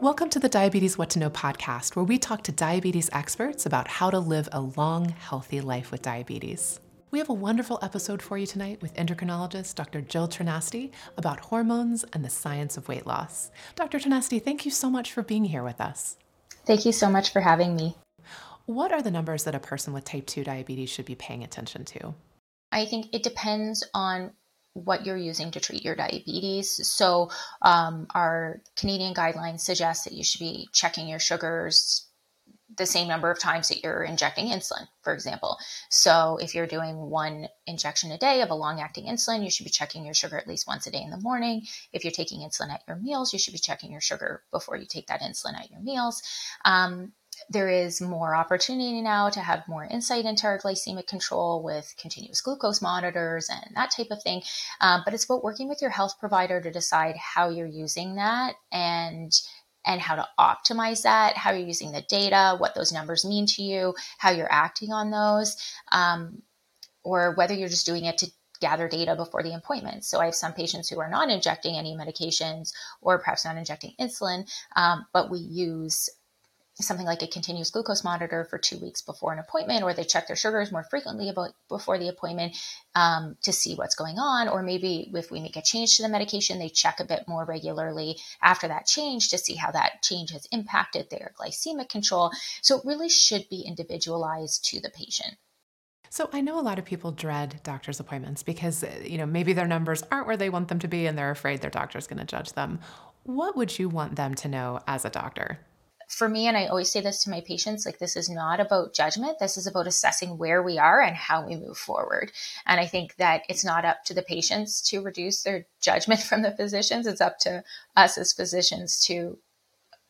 Welcome to the Diabetes What to Know podcast, where we talk to diabetes experts about how to live a long, healthy life with diabetes. We have a wonderful episode for you tonight with endocrinologist Dr. Jill Trinacty about hormones and the science of weight loss. Dr. Trinacty, thank you so much for being here with us. Thank you so much for having me. What are the numbers that a person with type 2 diabetes should be paying attention to? I think it depends on what you're using to treat your diabetes. So, um, our Canadian guidelines suggest that you should be checking your sugars the same number of times that you're injecting insulin, for example. So, if you're doing one injection a day of a long acting insulin, you should be checking your sugar at least once a day in the morning. If you're taking insulin at your meals, you should be checking your sugar before you take that insulin at your meals. Um, there is more opportunity now to have more insight into our glycemic control with continuous glucose monitors and that type of thing. Um, but it's about working with your health provider to decide how you're using that and and how to optimize that, how you're using the data, what those numbers mean to you, how you're acting on those, um, or whether you're just doing it to gather data before the appointment. So I have some patients who are not injecting any medications or perhaps not injecting insulin, um, but we use something like a continuous glucose monitor for two weeks before an appointment, or they check their sugars more frequently about before the appointment um, to see what's going on. Or maybe if we make a change to the medication, they check a bit more regularly after that change to see how that change has impacted their glycemic control. So it really should be individualized to the patient. So I know a lot of people dread doctor's appointments because you know maybe their numbers aren't where they want them to be and they're afraid their doctor's going to judge them. What would you want them to know as a doctor? For me, and I always say this to my patients, like this is not about judgment. This is about assessing where we are and how we move forward. And I think that it's not up to the patients to reduce their judgment from the physicians. It's up to us as physicians to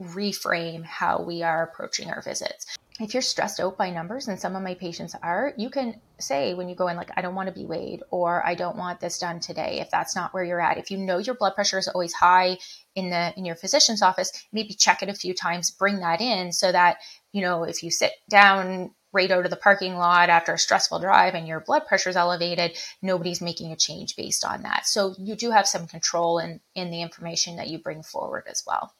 reframe how we are approaching our visits if you're stressed out by numbers, and some of my patients are, you can say when you go in, like, I don't want to be weighed or I don't want this done today, if that's not where you're at. If you know your blood pressure is always high in the in your physician's office, maybe check it a few times, bring that in so that, you know, if you sit down right out of the parking lot after a stressful drive and your blood pressure is elevated, nobody's making a change based on that. So you do have some control in in the information that you bring forward as well.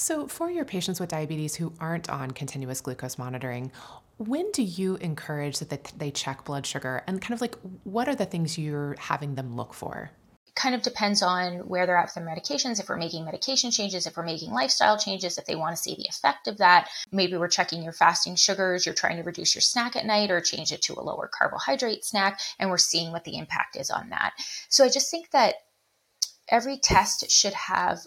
So, for your patients with diabetes who aren't on continuous glucose monitoring, when do you encourage that they check blood sugar and kind of like what are the things you're having them look for? It kind of depends on where they're at with their medications. If we're making medication changes, if we're making lifestyle changes, if they want to see the effect of that, maybe we're checking your fasting sugars, you're trying to reduce your snack at night or change it to a lower carbohydrate snack, and we're seeing what the impact is on that. So I just think that every test should have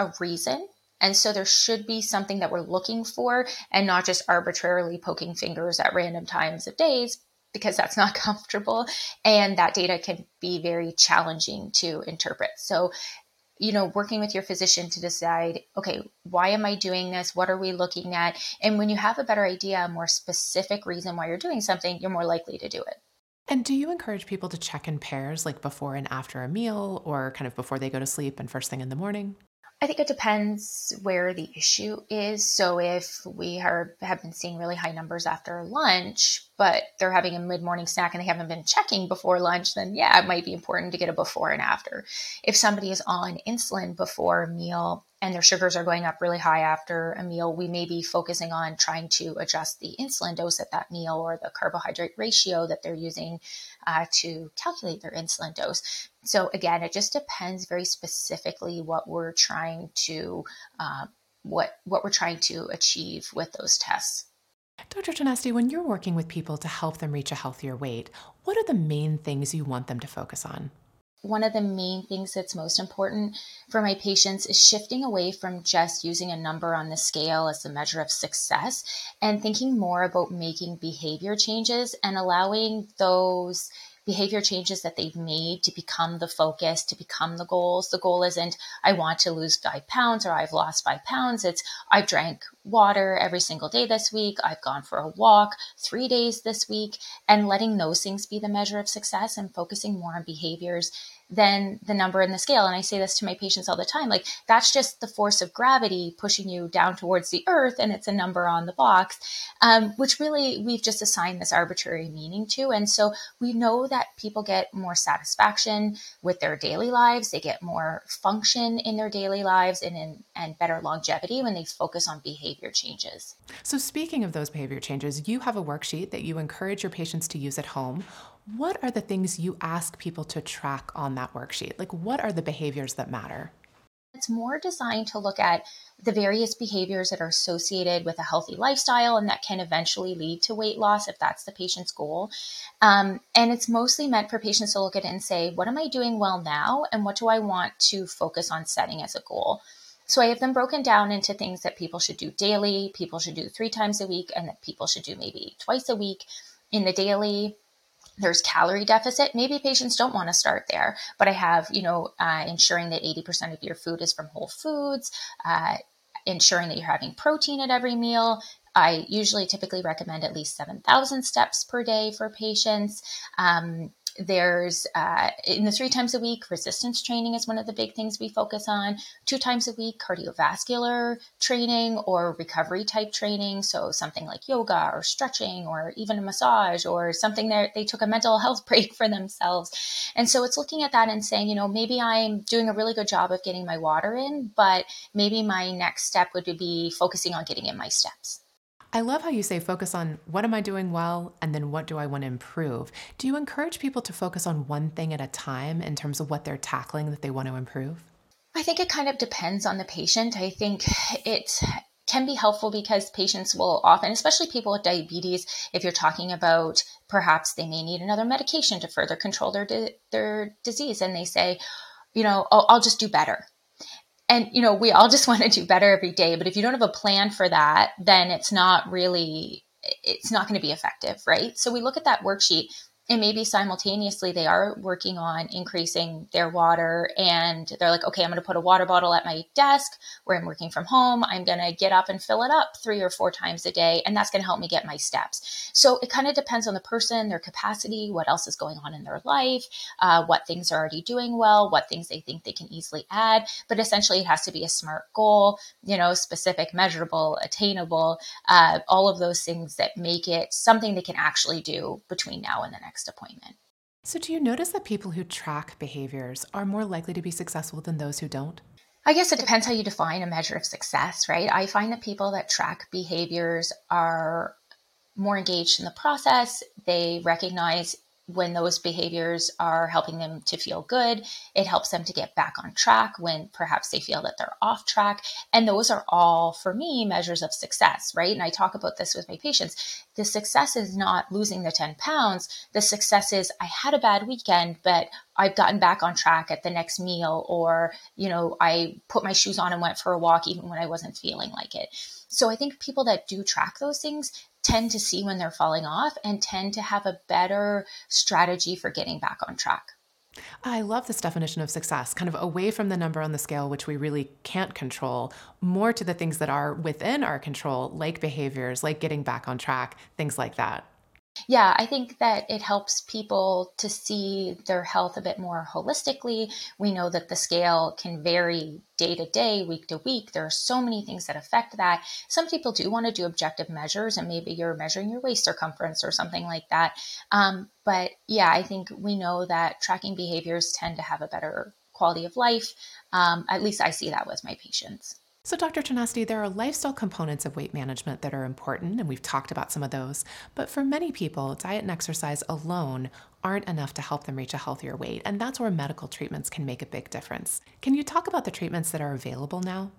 a reason and so there should be something that we're looking for and not just arbitrarily poking fingers at random times of days because that's not comfortable. And that data can be very challenging to interpret. So, you know, working with your physician to decide, okay, why am I doing this? What are we looking at? And when you have a better idea, a more specific reason why you're doing something, you're more likely to do it. And do you encourage people to check in pairs, like before and after a meal, or kind of before they go to sleep and first thing in the morning? I think it depends where the issue is. So if we are have been seeing really high numbers after lunch, but they're having a mid-morning snack and they haven't been checking before lunch, then yeah, it might be important to get a before and after. If somebody is on insulin before a meal and their sugars are going up really high after a meal, we may be focusing on trying to adjust the insulin dose at that meal or the carbohydrate ratio that they're using uh, to calculate their insulin dose. So again, it just depends very specifically what we're trying to uh, what what we're trying to achieve with those tests. Dr. Trinacty, when you're working with people to help them reach a healthier weight, what are the main things you want them to focus on? One of the main things that's most important for my patients is shifting away from just using a number on the scale as the measure of success and thinking more about making behavior changes and allowing those behavior changes that they've made to become the focus, to become the goals. The goal isn't, I want to lose five pounds or I've lost five pounds. It's, I've drank water every single day this week. I've gone for a walk three days this week and letting those things be the measure of success and focusing more on behaviors than the number in the scale. And I say this to my patients all the time like, that's just the force of gravity pushing you down towards the earth, and it's a number on the box, um, which really we've just assigned this arbitrary meaning to. And so we know that people get more satisfaction with their daily lives, they get more function in their daily lives and, in, and better longevity when they focus on behavior changes. So, speaking of those behavior changes, you have a worksheet that you encourage your patients to use at home. What are the things you ask people to track on that worksheet? Like, what are the behaviors that matter? It's more designed to look at the various behaviors that are associated with a healthy lifestyle and that can eventually lead to weight loss if that's the patient's goal. Um, and it's mostly meant for patients to look at it and say, what am I doing well now? And what do I want to focus on setting as a goal? So I have them broken down into things that people should do daily, people should do three times a week, and that people should do maybe twice a week. In the daily, there's calorie deficit. Maybe patients don't want to start there, but I have, you know, uh, ensuring that 80% of your food is from whole foods, uh, ensuring that you're having protein at every meal. I usually typically recommend at least 7,000 steps per day for patients. Um, there's uh, in the three times a week resistance training is one of the big things we focus on. Two times a week cardiovascular training or recovery type training so something like yoga or stretching or even a massage or something that they took a mental health break for themselves. And so it's looking at that and saying you know maybe i'm doing a really good job of getting my water in but maybe my next step would be focusing on getting in my steps I love how you say focus on what am I doing well and then what do I want to improve. Do you encourage people to focus on one thing at a time in terms of what they're tackling that they want to improve? I think it kind of depends on the patient. I think it can be helpful because patients will often, especially people with diabetes, if you're talking about perhaps they may need another medication to further control their their disease, and they say, you know, oh, I'll just do better and you know we all just want to do better every day but if you don't have a plan for that then it's not really it's not going to be effective right? So we look at that worksheet and maybe simultaneously they are working on increasing their water and they're like okay i'm going to put a water bottle at my desk where i'm working from home. I'm going to get up and fill it up three or four times a day and that's going to help me get my steps. So it kind of depends on the person their capacity what else is going on in their life uh, what things are already doing well what things they think they can easily add. But essentially it has to be a smart goal you know specific measurable attainable uh, all of those things that make it something they can actually do between now and the next next appointment. So, do you notice that people who track behaviors are more likely to be successful than those who don't? I guess it depends how you define a measure of success, right? I find that people that track behaviors are more engaged in the process. They recognize when those behaviors are helping them to feel good. It helps them to get back on track when perhaps they feel that they're off track. And those are all, for me, measures of success, right? And I talk about this with my patients. The success is not losing the 10 pounds. The success is I had a bad weekend, but I've gotten back on track at the next meal, or, you know, I put my shoes on and went for a walk even when I wasn't feeling like it. So I think people that do track those things, tend to see when they're falling off and tend to have a better strategy for getting back on track. I love this definition of success, kind of away from the number on the scale, which we really can't control, more to the things that are within our control, like behaviors, like getting back on track, things like that. Yeah, I think that it helps people to see their health a bit more holistically. We know that the scale can vary day to day, week to week. There are so many things that affect that. Some people do want to do objective measures, and maybe you're measuring your waist circumference or something like that. Um, but yeah, I think we know that tracking behaviors tend to have a better quality of life. Um, at least I see that with my patients. So, Dr. Trinacty, there are lifestyle components of weight management that are important, and we've talked about some of those. But for many people, diet and exercise alone aren't enough to help them reach a healthier weight, and that's where medical treatments can make a big difference. Can you talk about the treatments that are available now?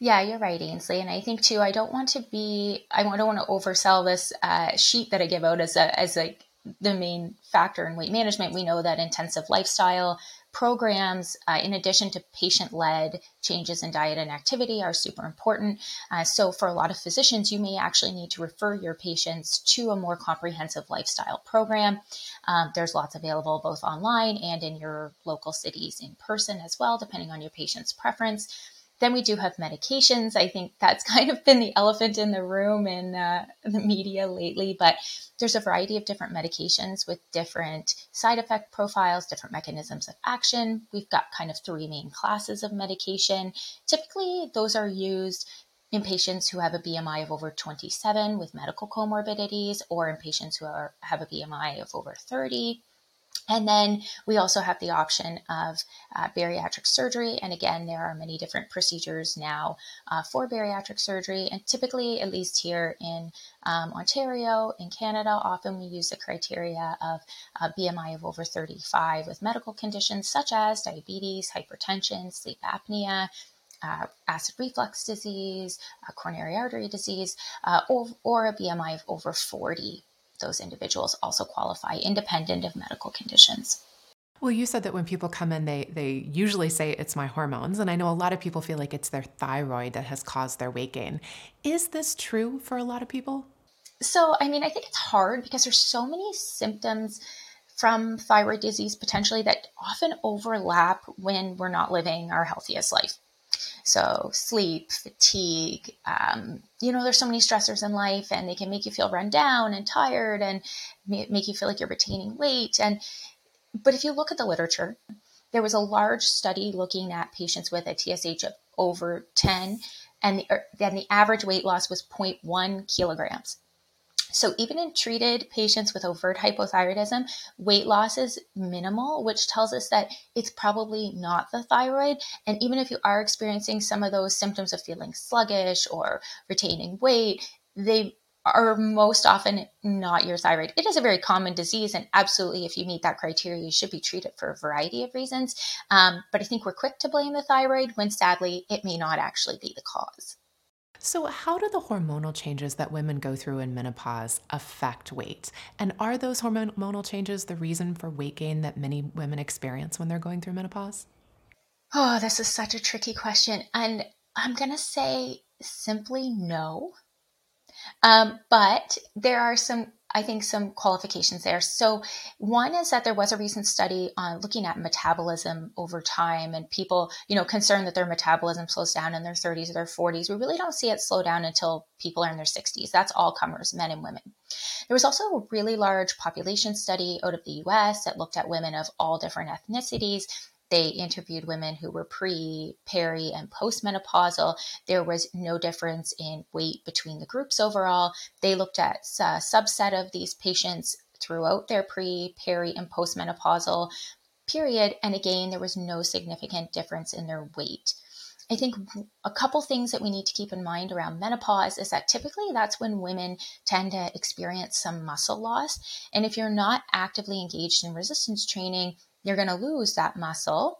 Yeah, you're right, Ainsley. And I think too, I don't want to be, I don't want to oversell this uh, sheet that I give out as a, as a, the main factor in weight management. We know that intensive lifestyle programs, uh, in addition to patient led changes in diet and activity, are super important. Uh, so, for a lot of physicians, you may actually need to refer your patients to a more comprehensive lifestyle program. Um, there's lots available both online and in your local cities in person as well, depending on your patient's preference. Then we do have medications. I think that's kind of been the elephant in the room in uh, the media lately, but there's a variety of different medications with different side effect profiles, different mechanisms of action. We've got kind of three main classes of medication. Typically, those are used in patients who have a BMI of over 27 with medical comorbidities or in patients who are, have a BMI of over 30. And then we also have the option of uh, bariatric surgery. And again, there are many different procedures now uh, for bariatric surgery. And typically, at least here in um, Ontario, in Canada, often we use the criteria of uh, BMI of over 35 with medical conditions such as diabetes, hypertension, sleep apnea, uh, acid reflux disease, uh, coronary artery disease, uh, or, or, a BMI of over 40. Those individuals also qualify independent of medical conditions. Well, you said that when people come in, they, they usually say it's my hormones. And I know a lot of people feel like it's their thyroid that has caused their weight gain. Is this true for a lot of people? So, I mean, I think it's hard because there's so many symptoms from thyroid disease potentially that often overlap when we're not living our healthiest life. So, sleep, fatigue, um, you know, there's so many stressors in life and they can make you feel run down and tired and make you feel like you're retaining weight. And, but if you look at the literature, there was a large study looking at patients with a TSH of over 10 and the, er, and the average weight loss was 0.1 kilograms. So even in treated patients with overt hypothyroidism, weight loss is minimal, which tells us that it's probably not the thyroid. And even if you are experiencing some of those symptoms of feeling sluggish or retaining weight, they are most often not your thyroid. It is a very common disease, and absolutely, if you meet that criteria, you should be treated for a variety of reasons. Um, but I think we're quick to blame the thyroid when sadly it may not actually be the cause. So, how do the hormonal changes that women go through in menopause affect weight? And are those hormonal changes the reason for weight gain that many women experience when they're going through menopause? Oh, this is such a tricky question. And I'm going to say simply no. Um, but there are some I think some qualifications there. So, one is that there was a recent study on looking at metabolism over time and people, you know, concerned that their metabolism slows down in their 30s or their 40s. We really don't see it slow down until people are in their 60s. That's all comers, men and women. There was also a really large population study out of the US that looked at women of all different ethnicities they interviewed women who were pre, peri, and postmenopausal. There was no difference in weight between the groups overall. They looked at a subset of these patients throughout their pre, peri, and postmenopausal period. And again, there was no significant difference in their weight. I think a couple things that we need to keep in mind around menopause is that typically that's when women tend to experience some muscle loss. And if you're not actively engaged in resistance training, you're going to lose that muscle.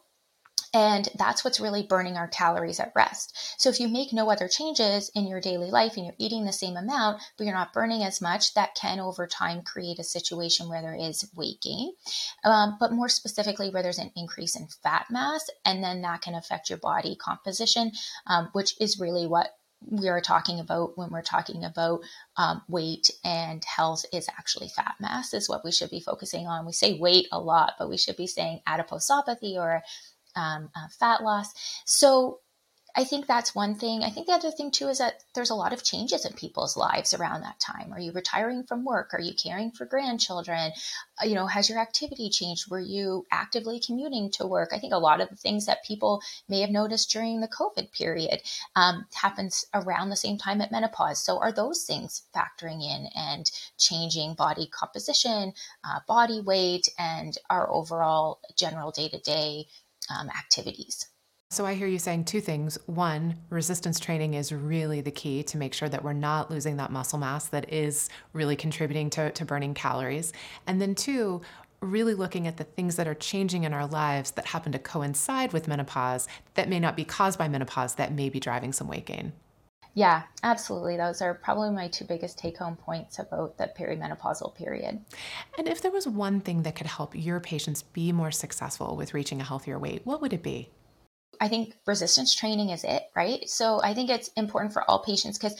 And that's what's really burning our calories at rest. So if you make no other changes in your daily life and you're eating the same amount, but you're not burning as much, that can over time create a situation where there is weight gain. Um, but more specifically, where there's an increase in fat mass, and then that can affect your body composition, um, which is really what we are talking about when we're talking about um, weight and health is actually fat mass is what we should be focusing on. We say weight a lot, but we should be saying adiposopathy or um, uh, fat loss. So I think that's one thing. I think the other thing too is that there's a lot of changes in people's lives around that time. Are you retiring from work? Are you caring for grandchildren? Uh, you know, has your activity changed? Were you actively commuting to work? I think a lot of the things that people may have noticed during the COVID period um, happens around the same time at menopause. So are those things factoring in and changing body composition, uh, body weight, and our overall general day to day activities? So I hear you saying two things. One, resistance training is really the key to make sure that we're not losing that muscle mass that is really contributing to, to burning calories. And then two, really looking at the things that are changing in our lives that happen to coincide with menopause that may not be caused by menopause that may be driving some weight gain. Yeah, absolutely. Those are probably my two biggest take home points about the perimenopausal period. And if there was one thing that could help your patients be more successful with reaching a healthier weight, what would it be? I think resistance training is it, right? So I think it's important for all patients because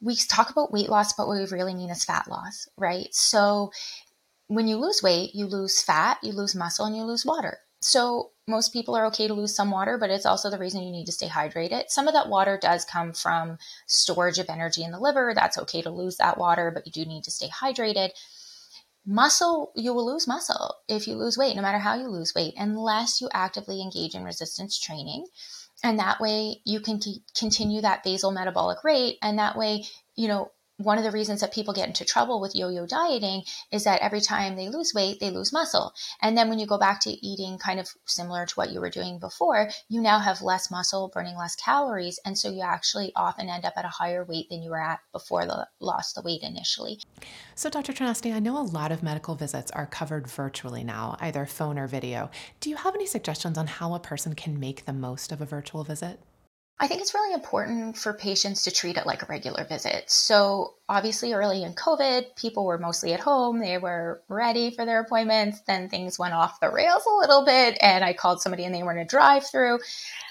we talk about weight loss, but what we really mean is fat loss, right? So when you lose weight, you lose fat, you lose muscle, and you lose water. So most people are okay to lose some water, but it's also the reason you need to stay hydrated. Some of that water does come from storage of energy in the liver. That's okay to lose that water, but you do need to stay hydrated. Muscle, you will lose muscle if you lose weight, no matter how you lose weight, unless you actively engage in resistance training. And that way you can continue that basal metabolic rate. And that way, you know, one of the reasons that people get into trouble with yo-yo dieting is that every time they lose weight, they lose muscle. And then when you go back to eating kind of similar to what you were doing before, you now have less muscle, burning less calories, and so you actually often end up at a higher weight than you were at before the lost the weight initially. So Dr. Trinacty, I know a lot of medical visits are covered virtually now, either phone or video. Do you have any suggestions on how a person can make the most of a virtual visit? I think it's really important for patients to treat it like a regular visit. So, obviously, early in COVID, people were mostly at home. They were ready for their appointments. Then things went off the rails a little bit, and I called somebody and they were in a drive through.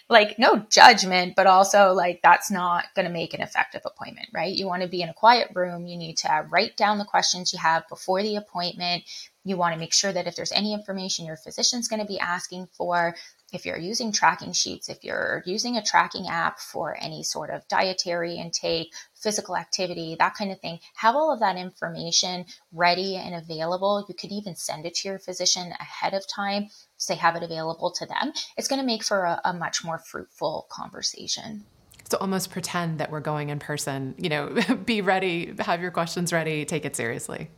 Like, no judgment, but also, like, that's not going to make an effective appointment, right? You want to be in a quiet room. You need to write down the questions you have before the appointment. You want to make sure that if there's any information your physician's going to be asking for, if you're using tracking sheets, if you're using a tracking app for any sort of dietary intake, physical activity, that kind of thing, have all of that information ready and available. You could even send it to your physician ahead of time so they have it available to them. It's going to make for a, a much more fruitful conversation. So almost pretend that we're going in person, you know, be ready, have your questions ready, take it seriously.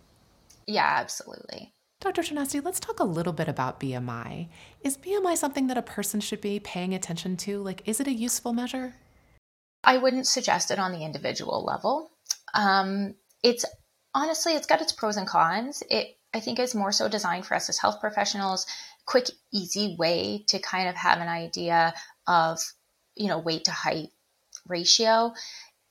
Yeah, absolutely. Dr. Trinacty, let's talk a little bit about BMI. Is BMI something that a person should be paying attention to? Like, is it a useful measure? I wouldn't suggest it on the individual level. Um, it's honestly, it's got its pros and cons. It, I think, is more so designed for us as health professionals. Quick, easy way to kind of have an idea of, you know, weight to height ratio.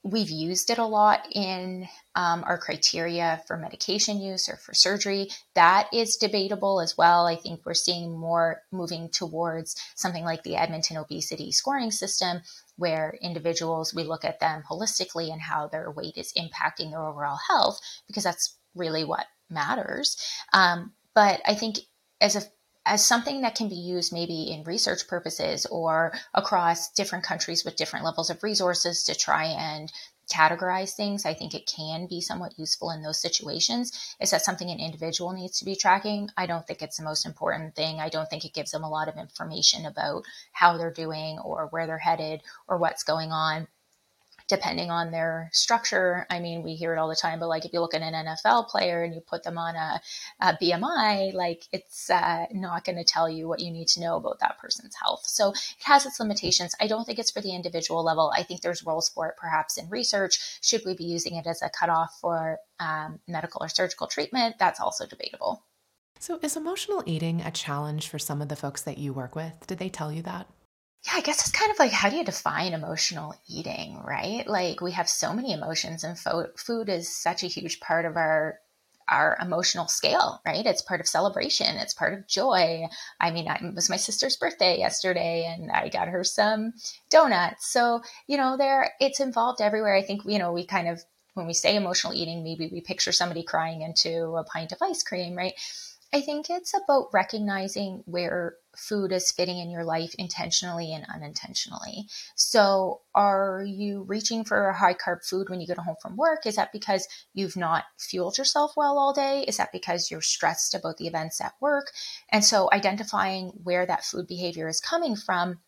We've used it a lot in um, our criteria for medication use or for surgery. That is debatable as well. I think we're seeing more moving towards something like the Edmonton obesity scoring system, where individuals, we look at them holistically and how their weight is impacting their overall health, because that's really what matters. Um, but I think as a as something that can be used maybe in research purposes or across different countries with different levels of resources to try and categorize things, I think it can be somewhat useful in those situations. Is that something an individual needs to be tracking? I don't think it's the most important thing. I don't think it gives them a lot of information about how they're doing or where they're headed or what's going on depending on their structure. I mean, we hear it all the time, but like if you look at an NFL player and you put them on a, a BMI, like it's uh, not going to tell you what you need to know about that person's health. So it has its limitations. I don't think it's for the individual level. I think there's roles for it perhaps in research. Should we be using it as a cutoff for um, medical or surgical treatment? That's also debatable. So, is emotional eating a challenge for some of the folks that you work with? Did they tell you that? Yeah, I guess it's kind of like how do you define emotional eating, right? Like we have so many emotions, and fo- food is such a huge part of our our emotional scale, right? It's part of celebration. It's part of joy. I mean, it was my sister's birthday yesterday, and I got her some donuts. So you know, there it's involved everywhere. I think you know we kind of when we say emotional eating, maybe we picture somebody crying into a pint of ice cream, right? I think it's about recognizing where food is fitting in your life intentionally and unintentionally. So, are you reaching for a high carb food when you get home from work? Is that because you've not fueled yourself well all day? Is that because you're stressed about the events at work? And so, identifying where that food behavior is coming from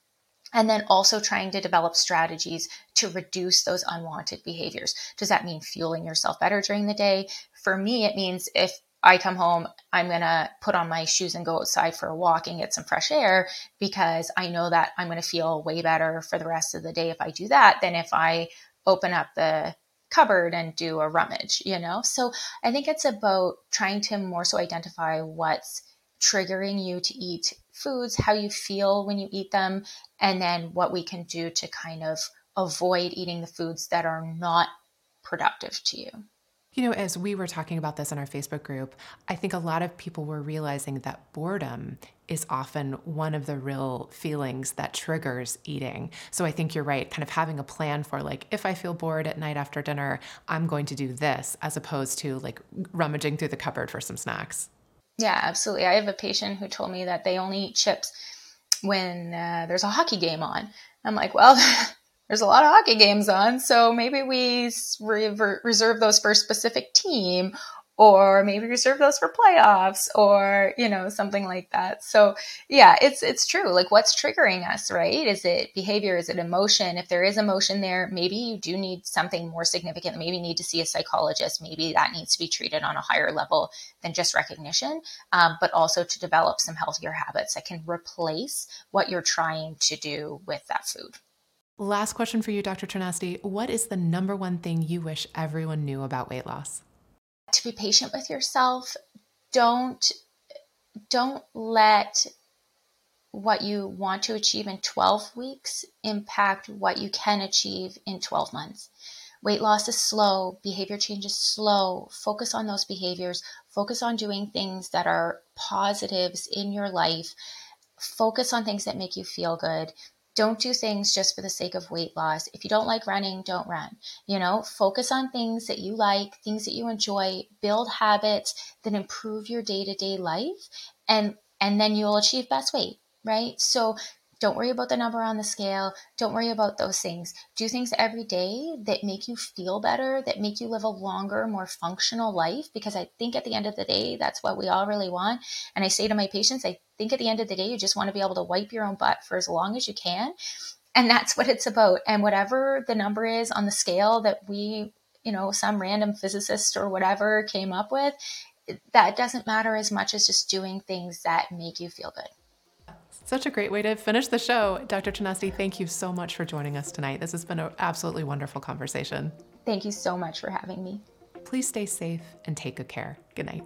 and then also trying to develop strategies to reduce those unwanted behaviors. Does that mean fueling yourself better during the day? For me, it means if I come home, I'm going to put on my shoes and go outside for a walk and get some fresh air because I know that I'm going to feel way better for the rest of the day if I do that than if I open up the cupboard and do a rummage, you know? So I think it's about trying to more so identify what's triggering you to eat foods, how you feel when you eat them, and then what we can do to kind of avoid eating the foods that are not productive to you. You know, as we were talking about this in our Facebook group, I think a lot of people were realizing that boredom is often one of the real feelings that triggers eating. So I think you're right, kind of having a plan for like, if I feel bored at night after dinner, I'm going to do this, as opposed to like rummaging through the cupboard for some snacks. Yeah, absolutely. I have a patient who told me that they only eat chips when uh, there's a hockey game on. I'm like, well, there's a lot of hockey games on, so maybe we re- reserve those for a specific team or maybe reserve those for playoffs or you know something like that. So yeah it's it's true. Like what's triggering us right? Is it behavior? Is it emotion? If there is emotion there maybe you do need something more significant. Maybe you need to see a psychologist. Maybe that needs to be treated on a higher level than just recognition um, but also to develop some healthier habits that can replace what you're trying to do with that food Last question for you, Dr. Trinacty. What is the number one thing you wish everyone knew about weight loss? to be patient with yourself. Don't don't let what you want to achieve in 12 weeks impact what you can achieve in 12 months. Weight loss is slow, behavior change is slow. Focus on those behaviors, focus on doing things that are positives in your life. Focus on things that make you feel good don't do things just for the sake of weight loss. If you don't like running, don't run. You know, focus on things that you like, things that you enjoy, build habits that improve your day-to-day life and and then you'll achieve best weight, right? So don't worry about the number on the scale. Don't worry about those things. Do things every day that make you feel better, that make you live a longer, more functional life. Because I think at the end of the day, that's what we all really want. And I say to my patients, I think at the end of the day, you just want to be able to wipe your own butt for as long as you can. And that's what it's about. And whatever the number is on the scale that we, you know, some random physicist or whatever came up with, that doesn't matter as much as just doing things that make you feel good. Such a great way to finish the show. Dr. Trinacty, thank you so much for joining us tonight. This has been an absolutely wonderful conversation. Thank you so much for having me. Please stay safe and take good care. Good night.